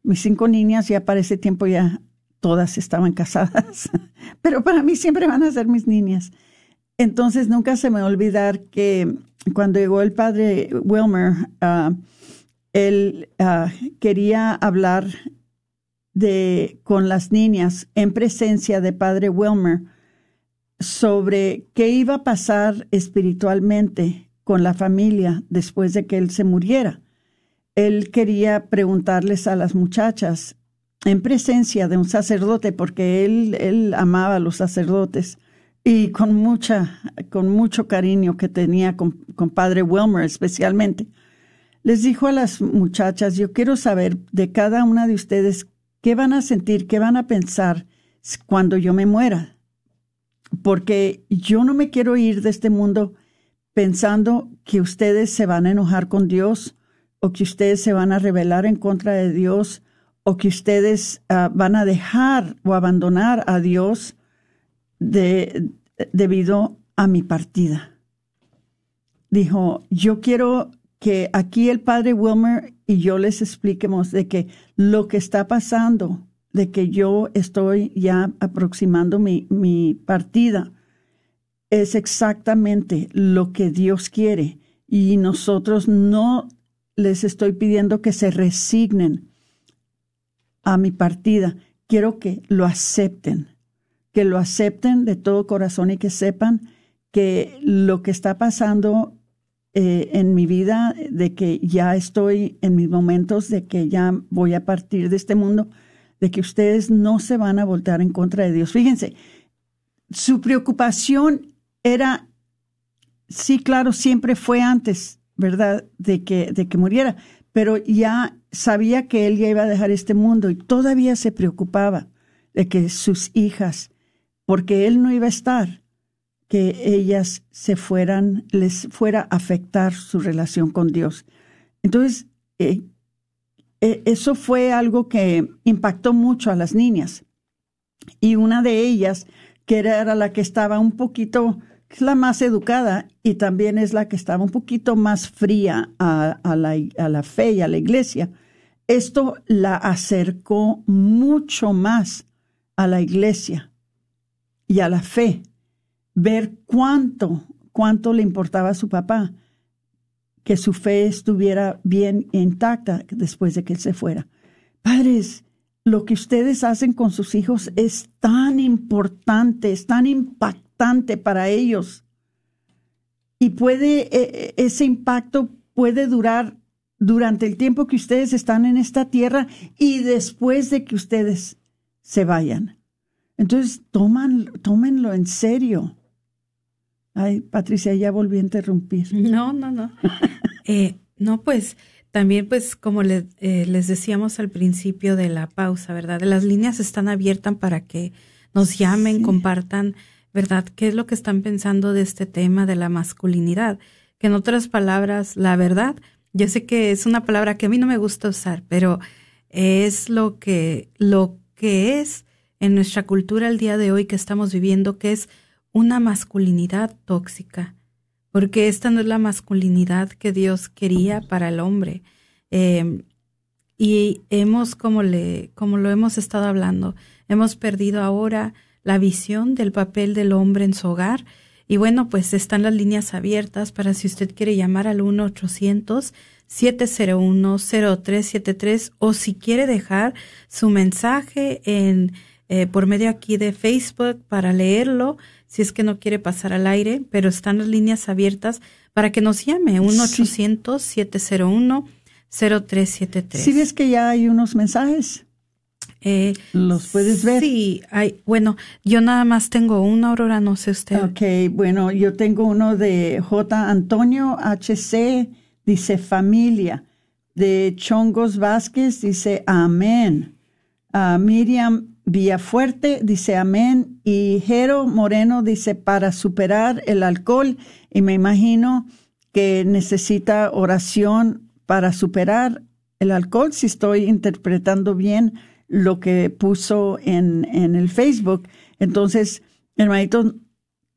Mis cinco niñas ya para ese tiempo ya todas estaban casadas, pero para mí siempre van a ser mis niñas. Entonces nunca se me olvidar que cuando llegó el padre Wilmer, ah, él ah, quería hablar de, con las niñas en presencia de padre Wilmer sobre qué iba a pasar espiritualmente con la familia después de que él se muriera. Él quería preguntarles a las muchachas en presencia de un sacerdote, porque él, él amaba a los sacerdotes y con mucha, con mucho cariño que tenía con, con padre Wilmer especialmente. Les dijo a las muchachas, yo quiero saber de cada una de ustedes qué van a sentir, qué van a pensar cuando yo me muera, porque yo no me quiero ir de este mundo pensando que ustedes se van a enojar con Dios o que ustedes se van a rebelar en contra de Dios o que ustedes ah, van a dejar o abandonar a Dios de, debido a mi partida. Dijo, yo quiero que aquí el padre Wilmer y yo les expliquemos de que lo que está pasando, de que yo estoy ya aproximando mi, mi partida, es exactamente lo que Dios quiere y nosotros no les estoy pidiendo que se resignen a mi partida. Quiero que lo acepten, que lo acepten de todo corazón y que sepan que lo que está pasando eh, en mi vida, de que ya estoy en mis momentos, de que ya voy a partir de este mundo, de que ustedes no se van a voltear en contra de Dios. Fíjense, su preocupación era, sí, claro, siempre fue antes, ¿verdad?, de que, de que muriera, pero ya sabía que él ya iba a dejar este mundo y todavía se preocupaba de que sus hijas, porque él no iba a estar, que ellas se fueran, les fuera a afectar su relación con Dios. Entonces, eh, eh, eso fue algo que impactó mucho a las niñas. Y una de ellas, que era la que estaba un poquito es la más educada y también es la que estaba un poquito más fría a, la, a la fe y a la iglesia. Esto la acercó mucho más a la iglesia y a la fe. Ver cuánto, cuánto le importaba a su papá que su fe estuviera bien intacta después de que él se fuera. Padres, lo que ustedes hacen con sus hijos es tan importante, es tan impactante para ellos. Y puede, e, e, ese impacto puede durar durante el tiempo que ustedes están en esta tierra y después de que ustedes se vayan. Entonces, toman, tómenlo en serio. Ay, Patricia, ya volví a interrumpir. No, no, no. eh, no, pues también, pues como eh, les decíamos al principio de la pausa, ¿verdad? Las líneas están abiertas para que nos llamen, compartan, ¿verdad? ¿Qué es lo que están pensando de este tema de la masculinidad? Que en otras palabras, la verdad, yo sé que es una palabra que a mí no me gusta usar, pero es lo que, lo que es en nuestra cultura el día de hoy que estamos viviendo, que es una masculinidad tóxica, porque esta no es la masculinidad que Dios quería para el hombre. Em, y hemos, como, le, como lo hemos estado hablando, hemos perdido ahora la visión del papel del hombre en su hogar. Y bueno, pues están las líneas abiertas para si usted quiere llamar al 1-800-701-0373 o si quiere dejar su mensaje en, eh, por medio aquí de Facebook para leerlo si es que no quiere pasar al aire, pero están las líneas abiertas para que nos llame 1-800-701-0373. ¿Sí ves que ya hay unos mensajes? Eh, ¿Los puedes ver? Sí, hay, bueno, yo nada más tengo uno, Aurora, no sé usted. Ok, bueno, yo tengo uno de J. Antonio HC, dice familia. De Chongos Vázquez, dice amén. a Miriam Villafuerte dice amén y Jero Moreno dice para superar el alcohol y me imagino que necesita oración para superar el alcohol, si estoy interpretando bien lo que puso en, en el Facebook. Entonces, hermanito,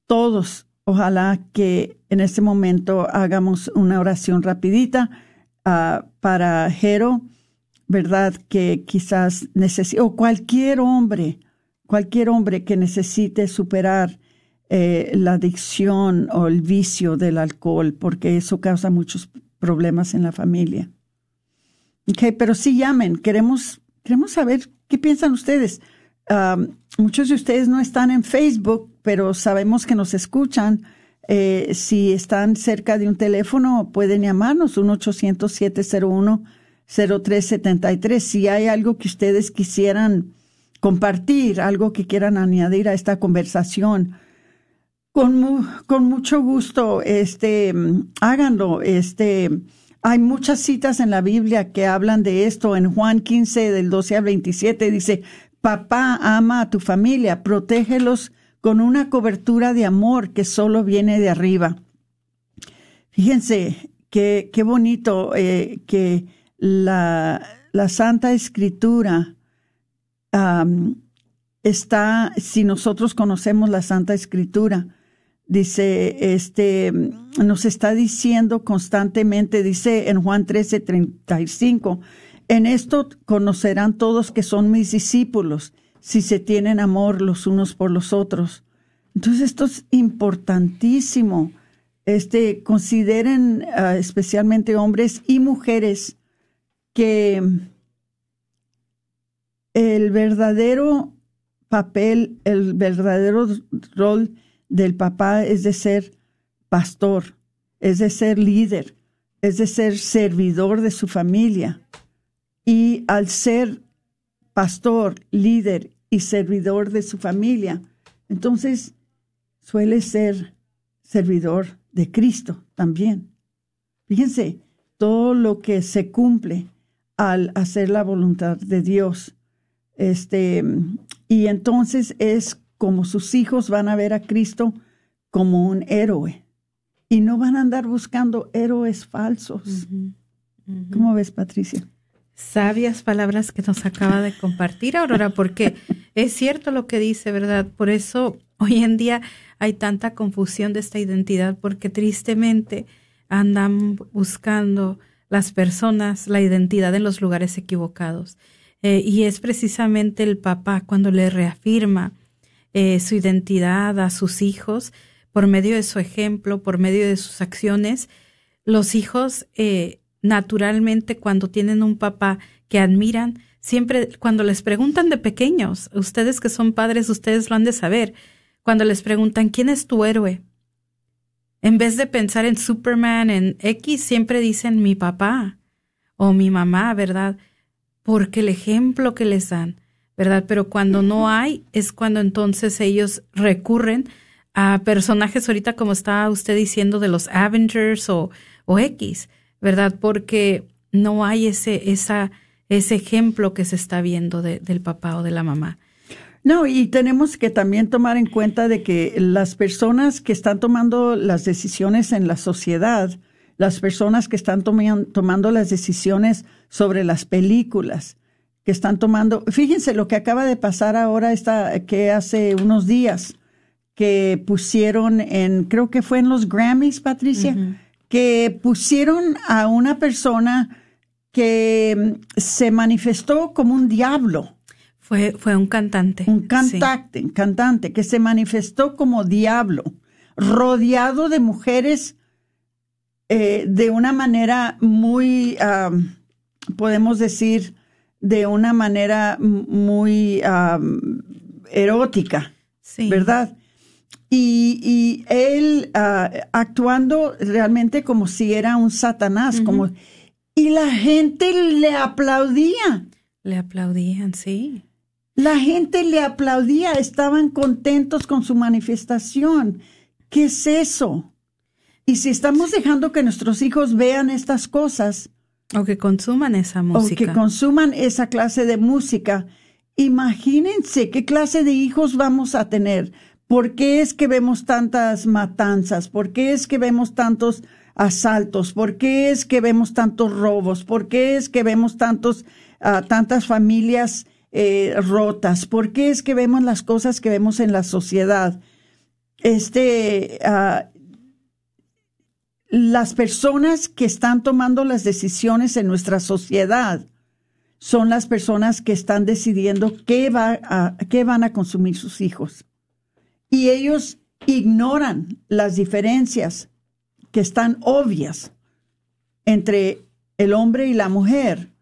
todos, ojalá que en este momento hagamos una oración rapidita uh, para Jero ¿verdad? Que quizás necesite, o cualquier hombre, cualquier hombre que necesite superar eh, la adicción o el vicio del alcohol, porque eso causa muchos problemas en la familia. Ok, pero sí llamen, queremos, queremos saber qué piensan ustedes. muchos de ustedes no están en Facebook, pero sabemos que nos escuchan. Eh, si están cerca de un teléfono, pueden llamarnos, 1 800 701 0373. Si hay algo que ustedes quisieran compartir, algo que quieran añadir a esta conversación, con, con mucho gusto, este, háganlo. Este, hay muchas citas en la Biblia que hablan de esto. En Juan 15, del 12 al 27, dice, papá ama a tu familia, protégelos con una cobertura de amor que solo viene de arriba. Fíjense qué, qué bonito eh, que la, la Santa Escritura está, si nosotros conocemos la Santa Escritura, dice, este, nos está diciendo constantemente, dice en Juan 13, 35, en esto conocerán todos que son mis discípulos, si se tienen amor los unos por los otros. Entonces esto es importantísimo. Este, consideren ah, especialmente hombres y mujeres que el verdadero papel, el verdadero rol del papá es de ser pastor, es de ser líder, es de ser servidor de su familia. Y al ser pastor, líder y servidor de su familia, entonces suele ser servidor de Cristo también. Fíjense, todo lo que se cumple al hacer la voluntad de Dios. Este, y entonces es como sus hijos van a ver a Cristo como un héroe y no van a andar buscando héroes falsos. ¿Cómo ves, Patricia? Sabias palabras que nos acaba de compartir Aurora, porque es cierto lo que dice, ¿verdad? Por eso Hoy en día hay tanta confusión de esta identidad porque tristemente andan buscando las personas la identidad en los lugares equivocados. Eh, y es precisamente el papá cuando le reafirma eh, su identidad a sus hijos por medio de su ejemplo, por medio de sus acciones. Los hijos, eh, naturalmente, cuando tienen un papá que admiran, siempre cuando les preguntan de pequeños, ustedes que son padres, ustedes lo han de saber, cuando les preguntan, ¿quién es tu héroe? En vez de pensar en Superman, en X, siempre dicen mi papá o mi mamá, ¿verdad? Porque el ejemplo que les dan, ¿verdad? Pero cuando no hay, es cuando entonces ellos recurren a personajes ahorita como está usted diciendo de los Avengers o, o X, ¿verdad? Porque no hay ese, esa, ese ejemplo que se está viendo del papá o de la mamá. No, y tenemos que también tomar en cuenta de que las personas que están tomando las decisiones en la sociedad, las personas que están tomando las decisiones sobre las películas, que están tomando, fíjense lo que acaba de pasar ahora, esta, que hace unos días, que pusieron en, creo que fue en los Grammys, Patricia, que pusieron a una persona que mm, se manifestó como un diablo. Fue, fue un cantante. Un cantante, un cantante que se manifestó como diablo, rodeado de mujeres eh, de una manera muy, podemos decir, de una manera muy erótica, ¿verdad? Y, y él ah, actuando realmente como si era un satanás, como y la gente le aplaudía. Le aplaudían, sí. La gente le aplaudía, estaban contentos con su manifestación. ¿Qué es eso? Y si estamos dejando que nuestros hijos vean estas cosas. O que consuman esa música. O que consuman esa clase de música. Imagínense qué clase de hijos vamos a tener. ¿Por qué es que vemos tantas matanzas? ¿Por qué es que vemos tantos asaltos? ¿Por qué es que vemos tantos robos? ¿Por qué es que vemos tantos, uh, tantas familias eh, rotas? ¿Por qué es que vemos las cosas que vemos en la sociedad? Este, ah, las personas que están tomando las decisiones en nuestra sociedad son las personas que están decidiendo qué, va qué van a consumir sus hijos. Y ellos ignoran las diferencias que están obvias entre el hombre y la mujer.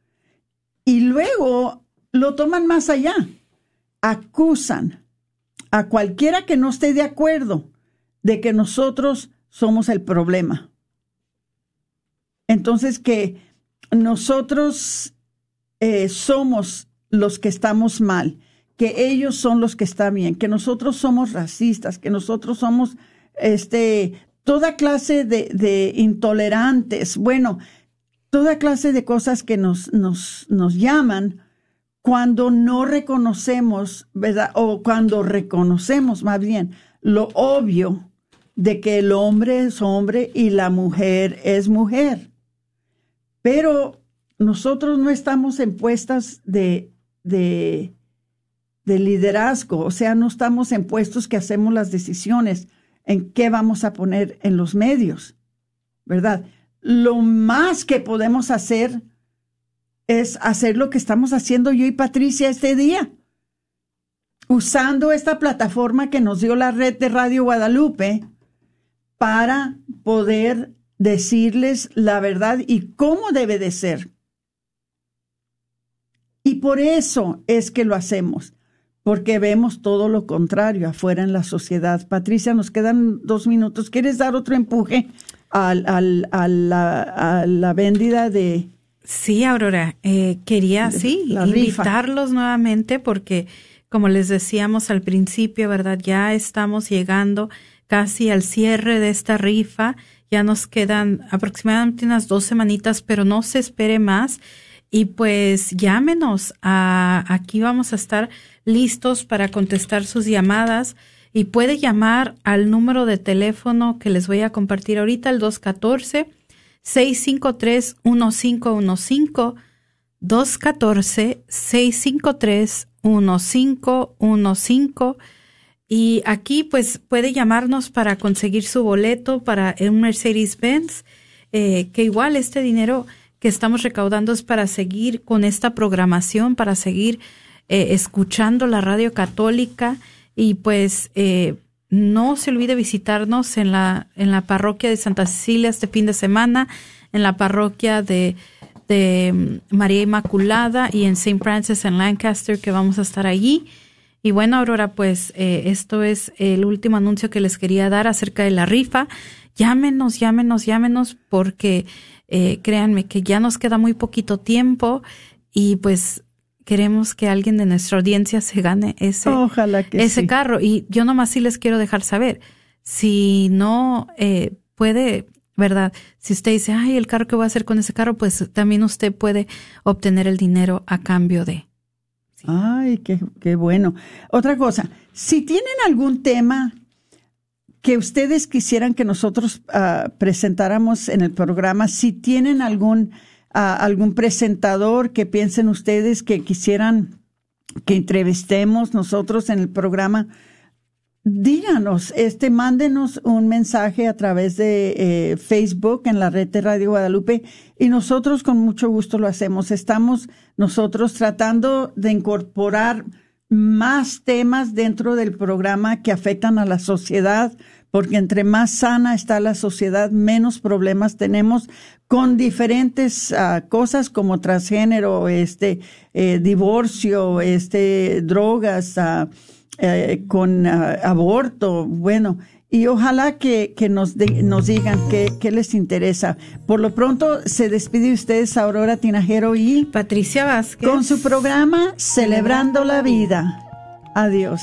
Y luego lo toman más allá. Acusan a cualquiera que no esté de acuerdo de que nosotros somos el problema. Entonces que nosotros eh, somos los que estamos mal, que ellos son los que están bien, que nosotros somos racistas, que nosotros somos este toda clase de, intolerantes, bueno, toda clase de cosas que nos, nos, nos llaman cuando no reconocemos, ¿verdad? O cuando reconocemos más bien lo obvio de que el hombre es hombre y la mujer es mujer. Pero nosotros no estamos en puestas de, de, de liderazgo, o sea, no estamos en puestos que hacemos las decisiones en qué vamos a poner en los medios, ¿verdad? Lo más que podemos hacer es hacer lo que estamos haciendo yo y Patricia este día, usando esta plataforma que nos dio la red de Radio Guadalupe para poder decirles la verdad y cómo debe de ser. Y por eso es que lo hacemos, porque vemos todo lo contrario afuera en la sociedad. Patricia, nos quedan dos minutos. ¿Quieres dar otro empuje al, al, a, la, a la vendida de, Sí, Aurora, eh, quería, sí, invitarlos nuevamente porque, como les decíamos al principio, ¿verdad? Ya estamos llegando casi al cierre de esta rifa. Ya nos quedan aproximadamente unas dos semanitas, pero no se espere más. Y pues llámenos. Aquí vamos a estar listos para contestar sus llamadas. Y puede llamar al número de teléfono que les voy a compartir ahorita, el 214 653-1515, 214-653-1515. Y aquí pues puede llamarnos para conseguir su boleto para un Mercedes-Benz, eh, que igual este dinero que estamos recaudando es para seguir con esta programación, para seguir eh, escuchando la radio católica y pues eh, no se olvide visitarnos en la, en la parroquia de Santa Cecilia este fin de semana, en la parroquia de, de mm, María Inmaculada y en St. Francis en Lancaster que vamos a estar allí. Y bueno, Aurora, pues eh, esto es el último anuncio que les quería dar acerca de la rifa. Llámenos, llámenos, llámenos, porque eh, créanme que ya nos queda muy poquito tiempo y pues queremos que alguien de nuestra audiencia se gane ese, ese carro. Y yo nomás sí les quiero dejar saber, si no eh, puede, ¿verdad? Si usted dice, ay, el carro que voy a hacer con ese carro, pues también usted puede obtener el dinero a cambio de. Ay, qué, qué bueno. Otra cosa, si tienen algún tema que ustedes quisieran que nosotros ah, presentáramos en el programa, si tienen algún, ah, algún presentador que piensen ustedes que quisieran que entrevistemos nosotros en el programa, díganos, este, mándenos un mensaje a través de eh, Facebook en la red de Radio Guadalupe y nosotros con mucho gusto lo hacemos. Estamos nosotros tratando de incorporar más temas dentro del programa que afectan a la sociedad, porque entre más sana está la sociedad, menos problemas tenemos con diferentes ah, cosas como transgénero, este, eh, divorcio, este, drogas, uh, eh, con ah, aborto, bueno, y ojalá que, que nos, nos digan qué, qué, les interesa. Por lo pronto, se despide ustedes Aurora Tinajero y Patricia Vázquez con su programa Celebrando la Vida. Adiós.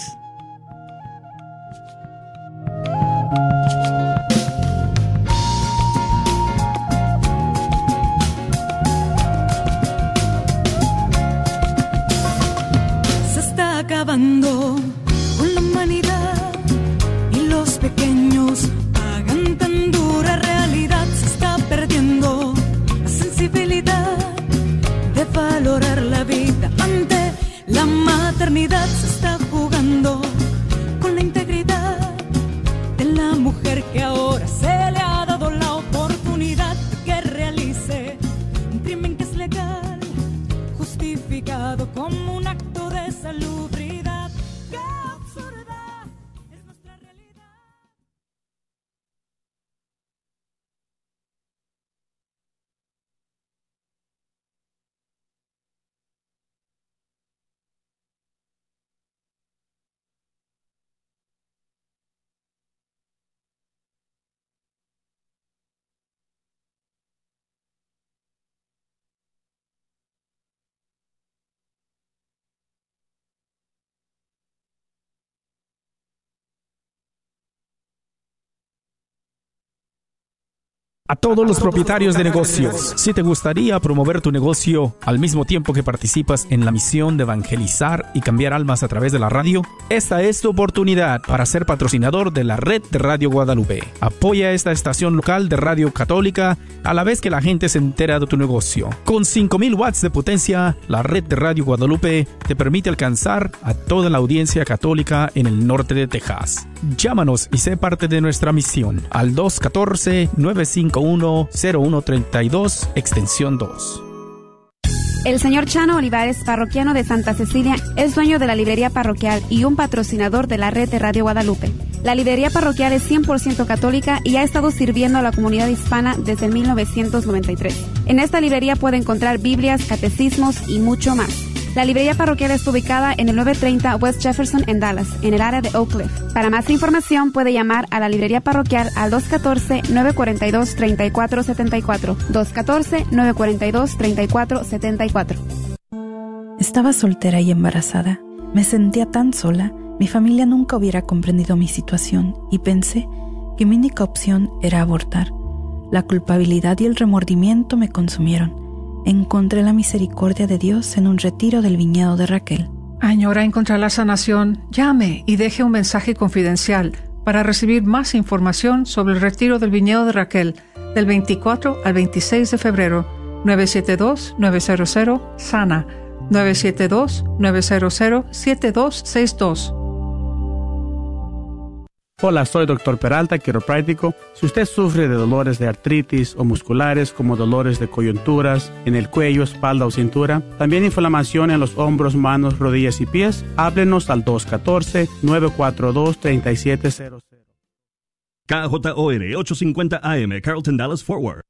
Todos los propietarios de negocios, si te gustaría promover tu negocio al mismo tiempo que participas en la misión de evangelizar y cambiar almas a través de la radio, esta es tu oportunidad para ser patrocinador de la red de Radio Guadalupe. Apoya esta estación local de radio católica a la vez que la gente se entera de tu negocio. Con 5000 watts de potencia, la red de Radio Guadalupe te permite alcanzar a toda la audiencia católica en el norte de Texas. Llámanos y sé parte de nuestra misión al 214-951-0132, extensión 2. El señor Chano Olivares, parroquiano de Santa Cecilia, es dueño de la librería parroquial y un patrocinador de la red de Radio Guadalupe. La librería parroquial es 100% católica y ha estado sirviendo a la comunidad hispana desde 1993. En esta librería puede encontrar Biblias, catecismos y mucho más. La librería parroquial está ubicada en el 930 West Jefferson en Dallas, en el área de Oak Cliff. Para más información puede llamar a la librería parroquial al 214-942-3474. 214-942-3474. Estaba soltera y embarazada. Me sentía tan sola, mi familia nunca hubiera comprendido mi situación y pensé que mi única opción era abortar. La culpabilidad y el remordimiento me consumieron encontré la misericordia de Dios en un retiro del viñedo de Raquel. Añora encontrar la sanación, llame y deje un mensaje confidencial para recibir más información sobre el retiro del viñedo de Raquel del 24 al 26 de febrero 972-900 Sana 972-900-7262. Hola, soy Dr. Peralta, quiropráctico. Si usted sufre de dolores de artritis o musculares como dolores de coyunturas en el cuello, espalda o cintura, también inflamación en los hombros, manos, rodillas y pies, háblenos al 214-942-3700. KJOR 850 AM, Carlton Dallas Forward.